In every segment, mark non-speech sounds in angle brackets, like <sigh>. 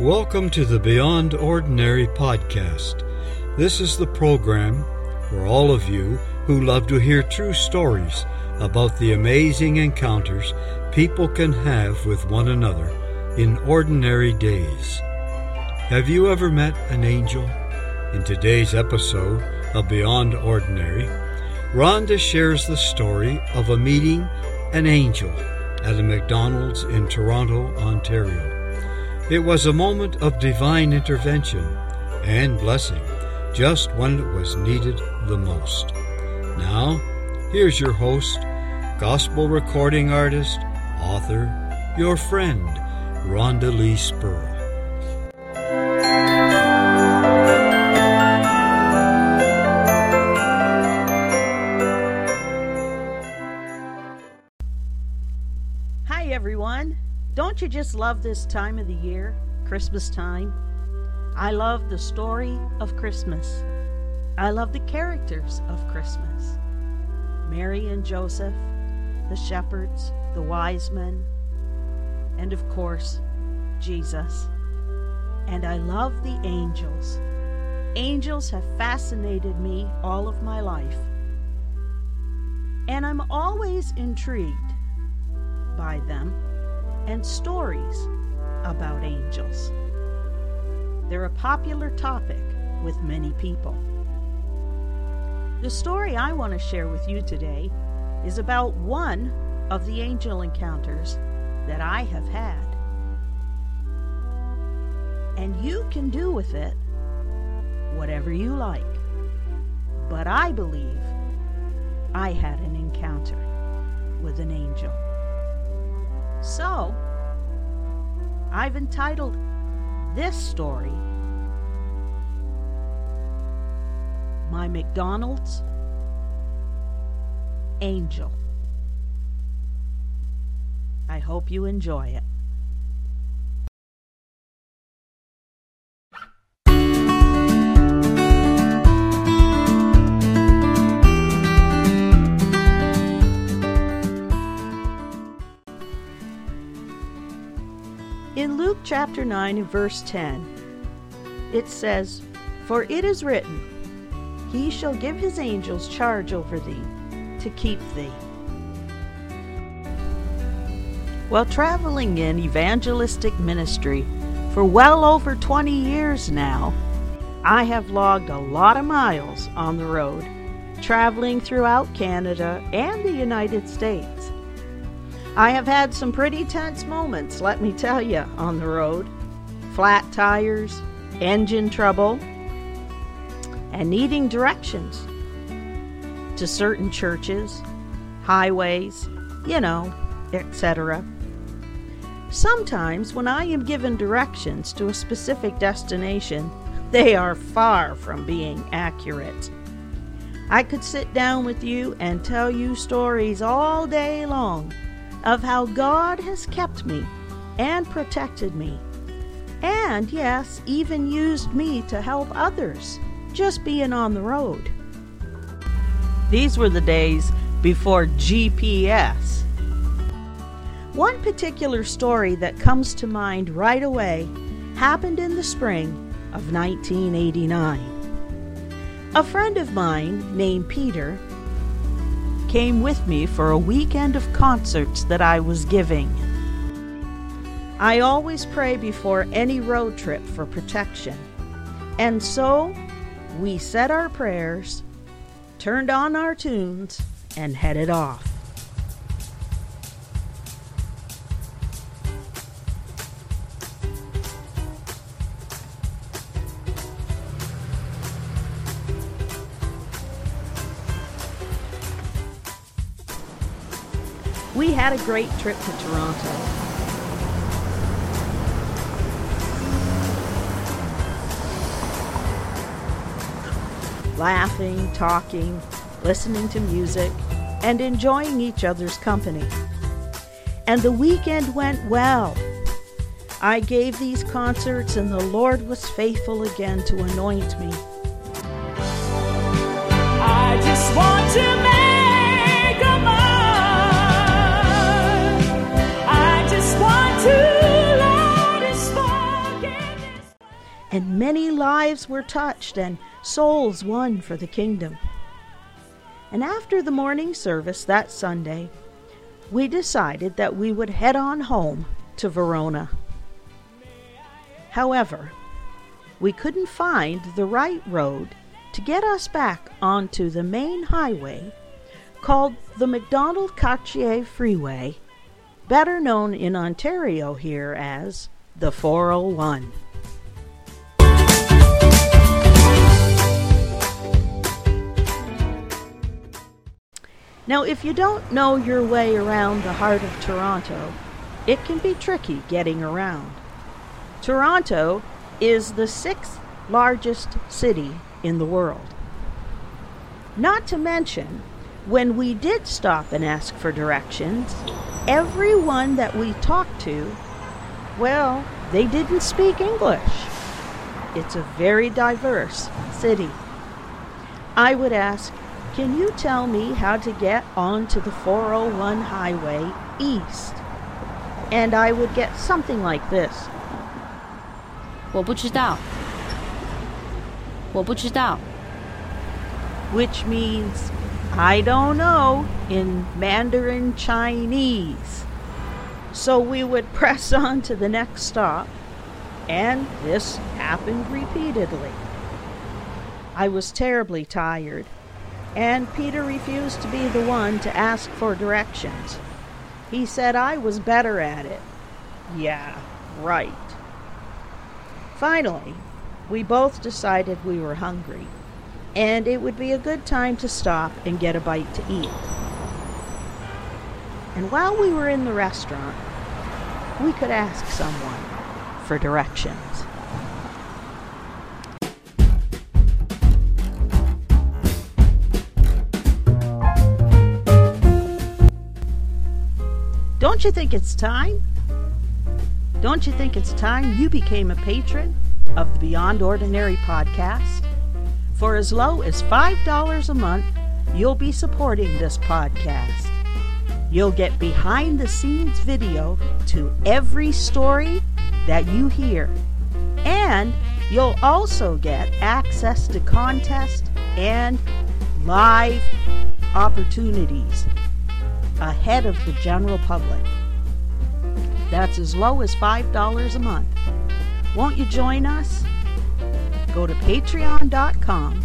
Welcome to the Beyond Ordinary podcast. This is the program for all of you who love to hear true stories about the amazing encounters people can have with one another in ordinary days. Have you ever met an angel? In today's episode of Beyond Ordinary, Rhonda shares the story of a meeting an angel at a McDonald's in Toronto, Ontario. It was a moment of divine intervention and blessing just when it was needed the most. Now, here's your host, gospel recording artist, author, your friend, Rhonda Lee Spurl. Just love this time of the year, Christmas time? I love the story of Christmas. I love the characters of Christmas Mary and Joseph, the shepherds, the wise men, and of course, Jesus. And I love the angels. Angels have fascinated me all of my life. And I'm always intrigued by them and stories about angels. They're a popular topic with many people. The story I want to share with you today is about one of the angel encounters that I have had. And you can do with it whatever you like. But I believe I had an encounter with an angel. So, I've entitled this story My McDonald's Angel. I hope you enjoy it. In Luke chapter 9 and verse 10, it says, For it is written, He shall give his angels charge over thee, to keep thee. While traveling in evangelistic ministry for well over 20 years now, I have logged a lot of miles on the road, traveling throughout Canada and the United States. I have had some pretty tense moments, let me tell you, on the road. Flat tires, engine trouble, and needing directions to certain churches, highways, you know, etc. Sometimes, when I am given directions to a specific destination, they are far from being accurate. I could sit down with you and tell you stories all day long of how God has kept me and protected me. And yes, even used me to help others just being on the road. These were the days before GPS. One particular story that comes to mind right away happened in the spring of 1989. A friend of mine named Peter came with me for a weekend of concerts that I was giving. I always pray before any road trip for protection. And so we said our prayers, turned on our tunes, and headed off. We had a great trip to Toronto. Laughing, talking, listening to music, and enjoying each other's company. And the weekend went well. I gave these concerts, and the Lord was faithful again to anoint me. I just want to and many lives were touched and souls won for the kingdom. And after the morning service that Sunday, we decided that we would head on home to Verona. However, we couldn't find the right road to get us back onto the main highway called the Macdonald Cartier Freeway, better known in Ontario here as the 401. Now, if you don't know your way around the heart of Toronto, it can be tricky getting around. Toronto is the sixth largest city in the world. Not to mention, when we did stop and ask for directions, everyone that we talked to, well, they didn't speak English. It's a very diverse city. I would ask, can you tell me how to get onto the 401 highway east? And I would get something like this. 我不知道，我不知道， which means I don't know in Mandarin Chinese. So we would <laughs> press on to the next stop, and this happened repeatedly. I was terribly tired, and Peter refused to be the one to ask for directions. He said I was better at it. Yeah, right. Finally, we both decided we were hungry and it would be a good time to stop and get a bite to eat. And while we were in the restaurant, we could ask someone for directions. Don't you think it's time? Don't you think it's time you became a patron of the Beyond Ordinary podcast? For as low as $5 a month, you'll be supporting this podcast. You'll get behind the scenes video to every story that you hear. And you'll also get access to contests and live opportunities ahead of the general public. That's as low as $5 a month. Won't you join us? Go to patreon.com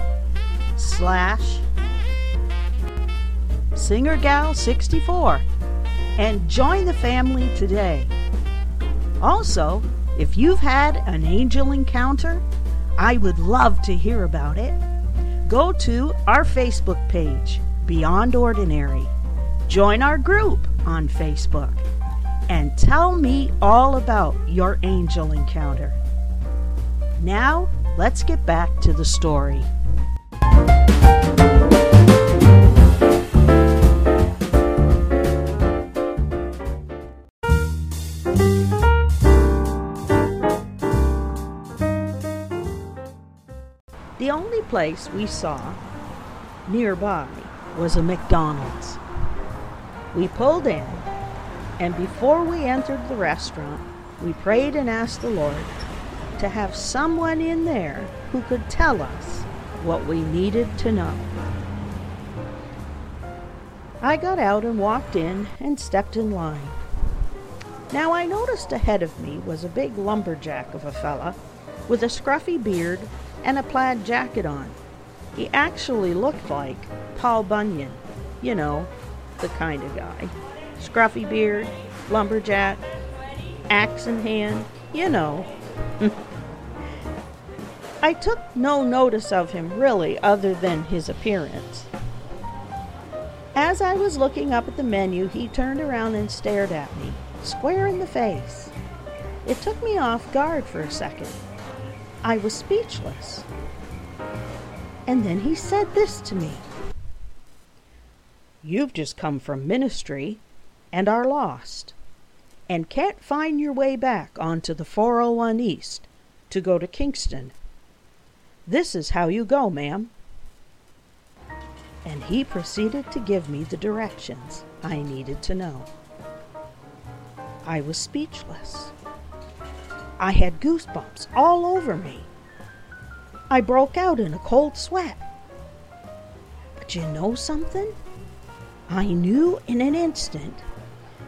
slash singergal64 and join the family today. Also, if you've had an angel encounter, I would love to hear about it. Go to our Facebook page, Beyond Ordinary. Join our group on Facebook and tell me all about your angel encounter. Now, let's get back to the story. The only place we saw nearby was a McDonald's. We pulled in, and before we entered the restaurant, we prayed and asked the Lord to have someone in there who could tell us what we needed to know. I got out and walked in and stepped in line. Now I noticed ahead of me was a big lumberjack of a fella with a scruffy beard and a plaid jacket on. He actually looked like Paul Bunyan, you know, the kind of guy. Scruffy beard, lumberjack, axe in hand, you know. <laughs> I took no notice of him really, other than his appearance. As I was looking up at the menu, he turned around and stared at me, square in the face. It took me off guard for a second. I was speechless. And then he said this to me You've just come from ministry and are lost, and can't find your way back onto the 401 East to go to Kingston. This is how you go, ma'am. And he proceeded to give me the directions I needed to know. I was speechless. I had goosebumps all over me. I broke out in a cold sweat. But you know something? I knew in an instant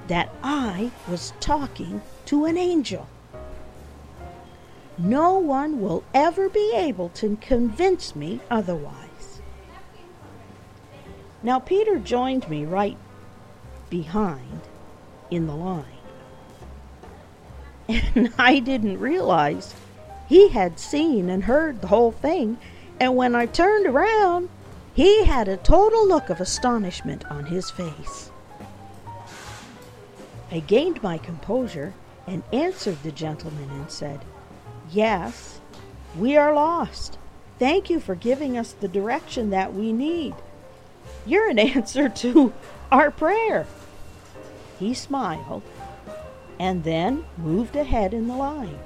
that I was talking to an angel. No one will ever be able to convince me otherwise. Now, Peter joined me right behind in the line. <laughs> And I didn't realize he had seen and heard the whole thing, and when I turned around, he had a total look of astonishment on his face. I gained my composure and answered the gentleman and said, Yes, we are lost. Thank you for giving us the direction that we need. You're an <laughs> answer to our prayer. He smiled and then moved ahead in the line.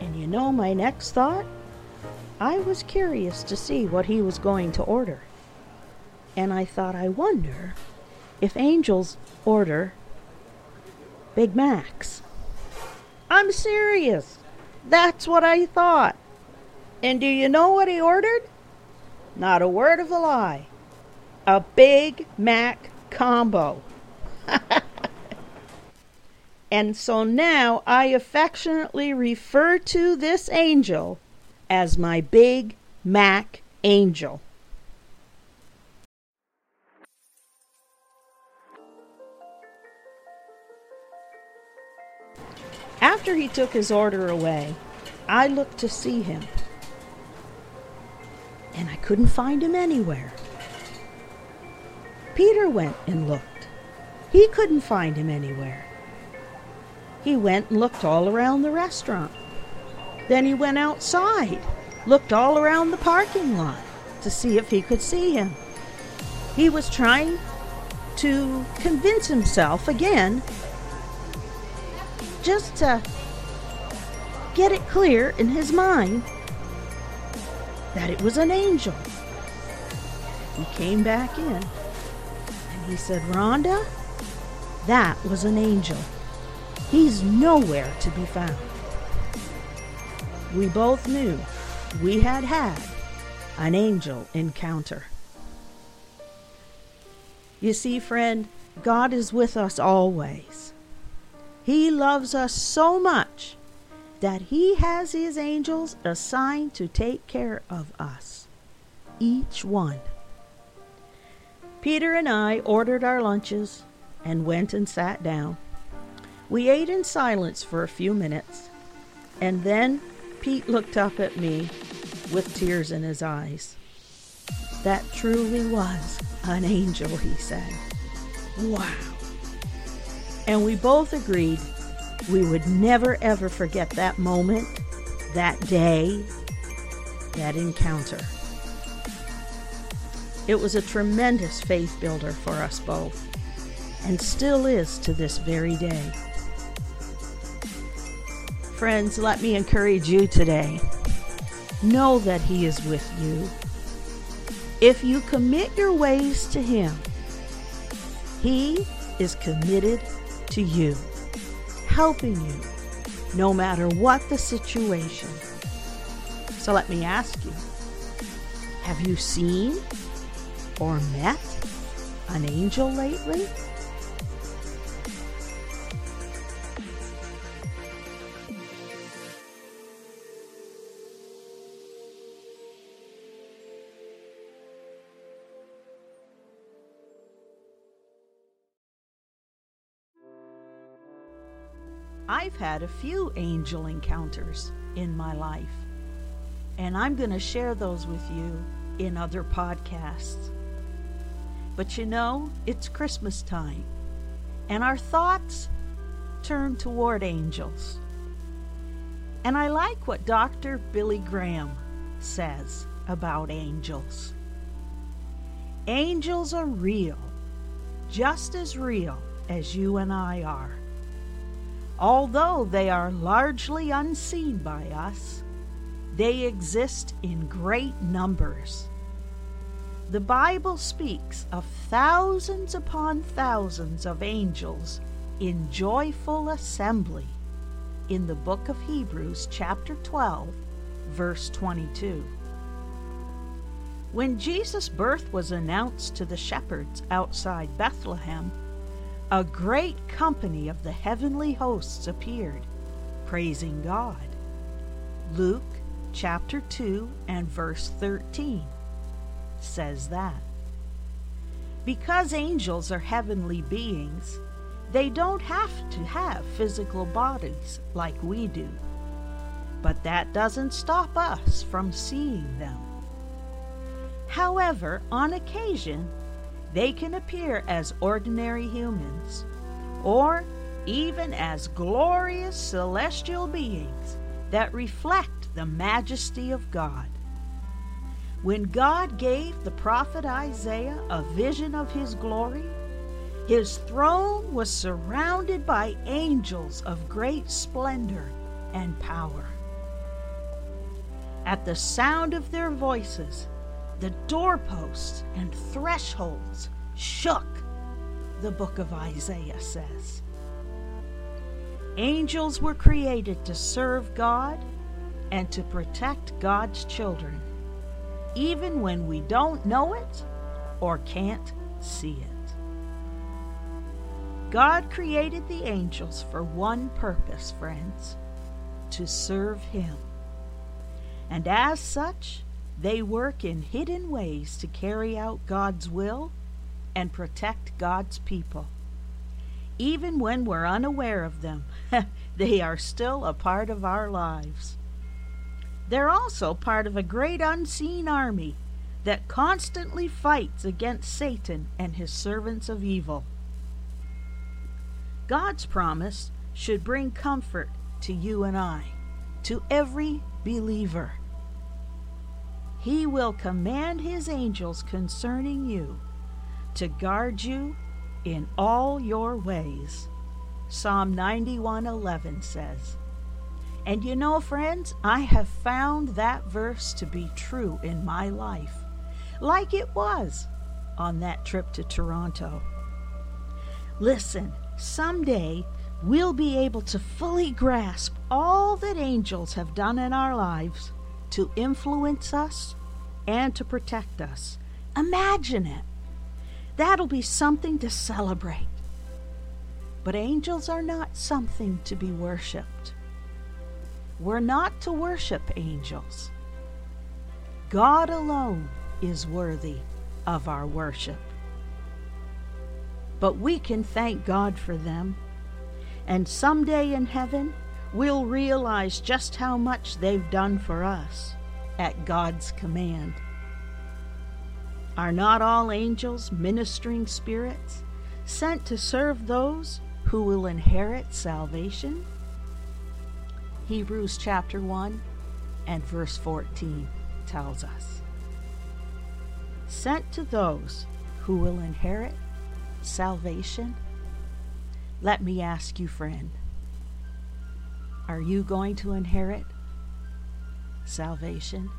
And you know my next thought? I was curious to see what he was going to order. And I thought, I wonder if angels order Big Macs. I'm serious. That's what I thought. And do you know what he ordered? Not a word of a lie. A Big Mac combo. <laughs> and so now I affectionately refer to this angel as my Big Mac angel. After he took his order away, I looked to see him. And I couldn't find him anywhere. Peter went and looked. He couldn't find him anywhere. He went and looked all around the restaurant. Then he went outside, looked all around the parking lot to see if he could see him. He was trying to convince himself again just to get it clear in his mind that it was an angel. He came back in and he said, Rhonda, that was an angel. He's nowhere to be found. We both knew we had had an angel encounter. You see, friend, God is with us always. He loves us so much that He has His angels assigned to take care of us, each one. Peter and I ordered our lunches and went and sat down. We ate in silence for a few minutes, and then Pete looked up at me with tears in his eyes. That truly was an angel, he said. Wow. And we both agreed we would never ever forget that moment, that day, that encounter. It was a tremendous faith builder for us both, and still is to this very day. Friends, let me encourage you today. Know that He is with you. If you commit your ways to Him, He is committed to you, helping you no matter what the situation. So let me ask you have you seen or met an angel lately? Had a few angel encounters in my life, and I'm going to share those with you in other podcasts. But you know, it's Christmas time, and our thoughts turn toward angels. And I like what Dr. Billy Graham says about angels. Angels are real, just as real as you and I are. Although they are largely unseen by us, they exist in great numbers. The Bible speaks of thousands upon thousands of angels in joyful assembly in the book of Hebrews, chapter 12, verse 22. When Jesus' birth was announced to the shepherds outside Bethlehem, a great company of the heavenly hosts appeared, praising God. Luke chapter 2 and verse 13 says that. Because angels are heavenly beings, they don't have to have physical bodies like we do. But that doesn't stop us from seeing them. However, on occasion, they can appear as ordinary humans or even as glorious celestial beings that reflect the majesty of God. When God gave the prophet Isaiah a vision of his glory, his throne was surrounded by angels of great splendor and power. At the sound of their voices, the doorposts and thresholds shook, the book of Isaiah says. Angels were created to serve God and to protect God's children, even when we don't know it or can't see it. God created the angels for one purpose, friends to serve Him. And as such, they work in hidden ways to carry out God's will and protect God's people. Even when we're unaware of them, <laughs> they are still a part of our lives. They're also part of a great unseen army that constantly fights against Satan and his servants of evil. God's promise should bring comfort to you and I, to every believer. He will command his angels concerning you to guard you in all your ways. Psalm 91:11 says. And you know, friends, I have found that verse to be true in my life, like it was on that trip to Toronto. Listen, someday we'll be able to fully grasp all that angels have done in our lives to influence us and to protect us. Imagine it. That'll be something to celebrate. But angels are not something to be worshiped. We're not to worship angels. God alone is worthy of our worship. But we can thank God for them. And someday in heaven, we'll realize just how much they've done for us at God's command. Are not all angels ministering spirits sent to serve those who will inherit salvation? Hebrews chapter 1 and verse 14 tells us. Sent to those who will inherit salvation? Let me ask you, friend, are you going to inherit salvation?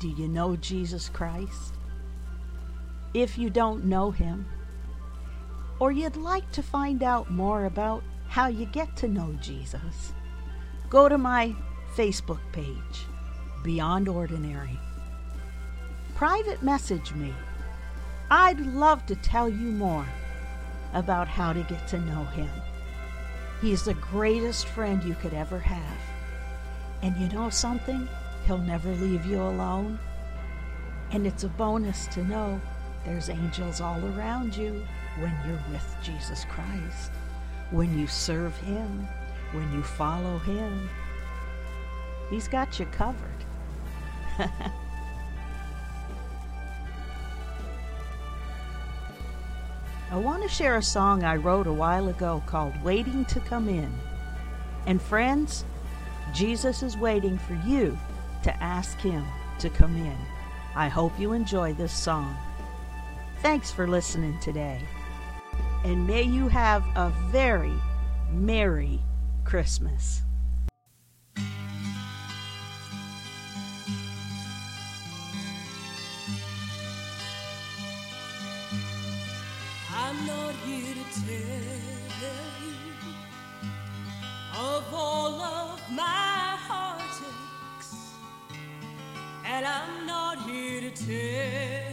Do you know Jesus Christ? If you don't know him, or you'd like to find out more about how you get to know Jesus, go to my Facebook page, Beyond Ordinary. Private message me. I'd love to tell you more about how to get to know him. He's the greatest friend you could ever have. And you know something? He'll never leave you alone. And it's a bonus to know there's angels all around you when you're with Jesus Christ, when you serve Him, when you follow Him. He's got you covered. <laughs> I want to share a song I wrote a while ago called Waiting to Come In. And friends, Jesus is waiting for you to ask Him to come in. I hope you enjoy this song. Thanks for listening today. And may you have a very Merry Christmas. my heart aches, and I'm not here to tell.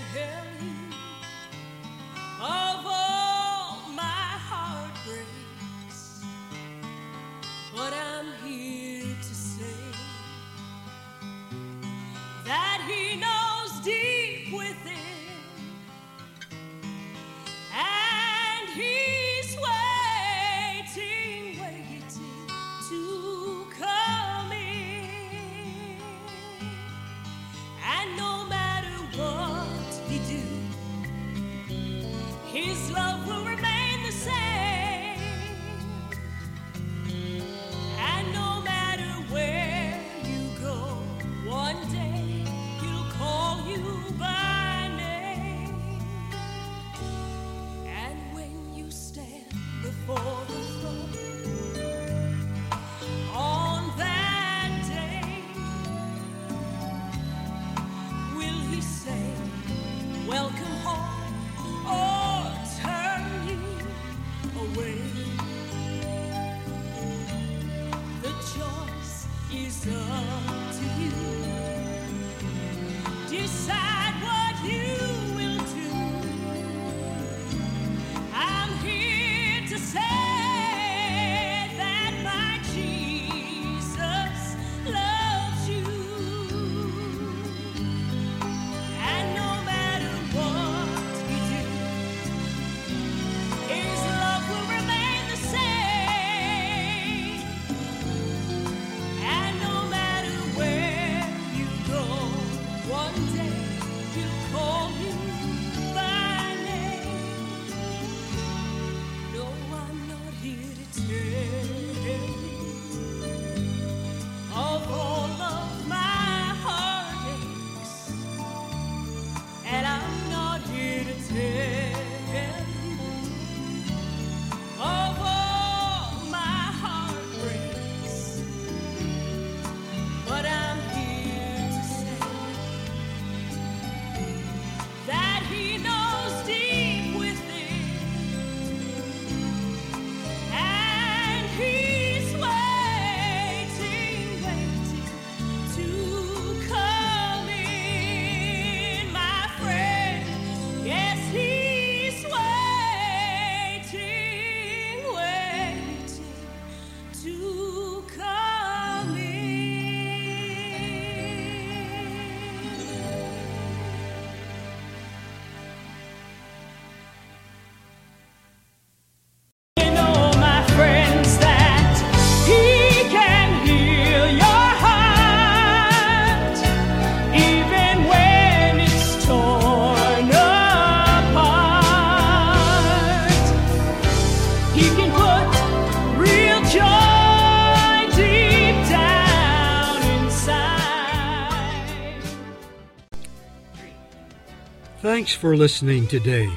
Thanks for listening today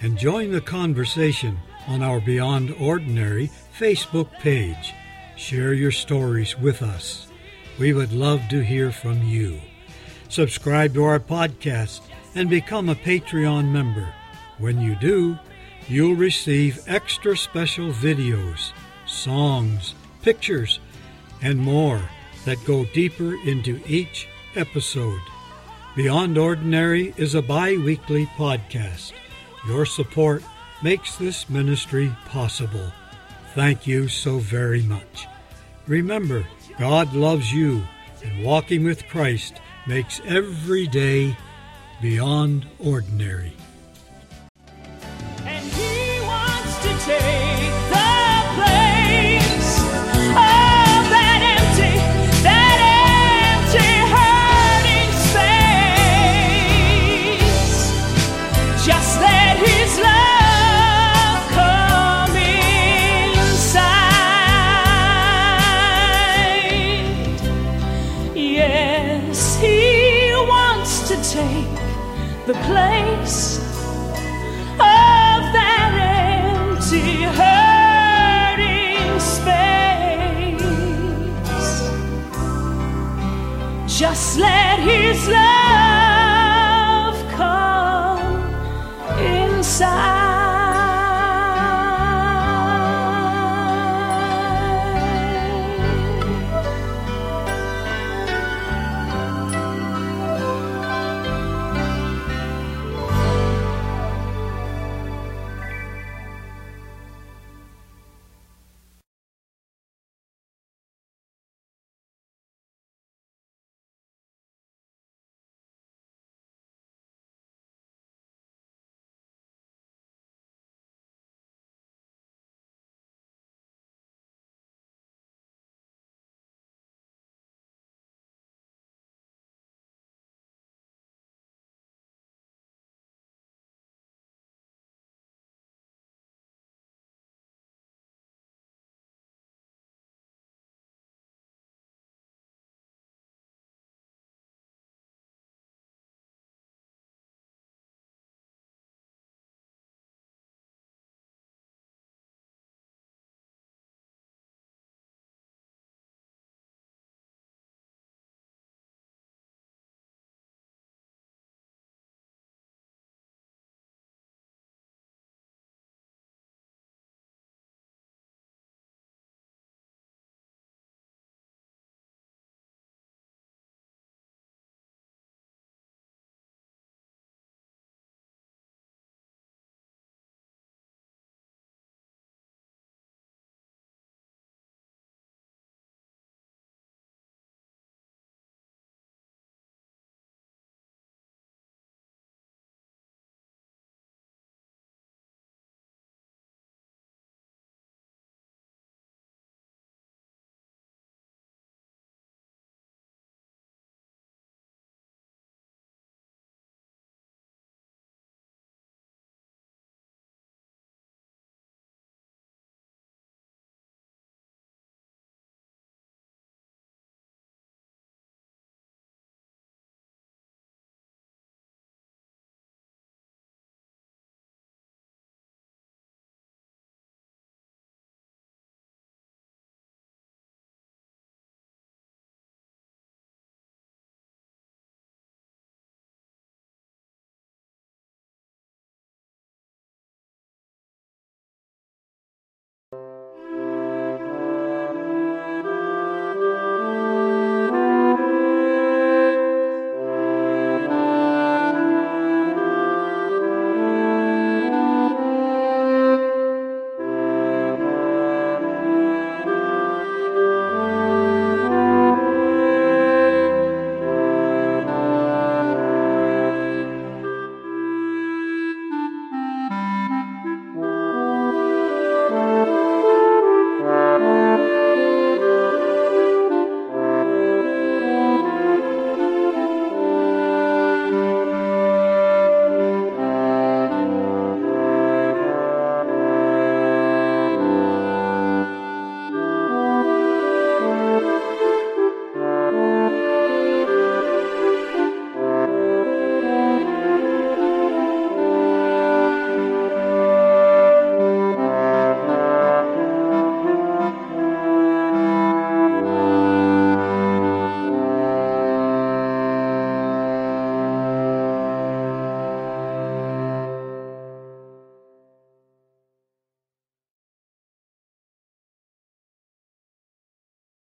and join the conversation on our Beyond Ordinary Facebook page. Share your stories with us. We would love to hear from you. Subscribe to our podcast and become a Patreon member. When you do, you'll receive extra special videos, songs, pictures, and more that go deeper into each episode. Beyond Ordinary is a bi weekly podcast. Your support makes this ministry possible. Thank you so very much. Remember, God loves you, and walking with Christ makes every day beyond ordinary.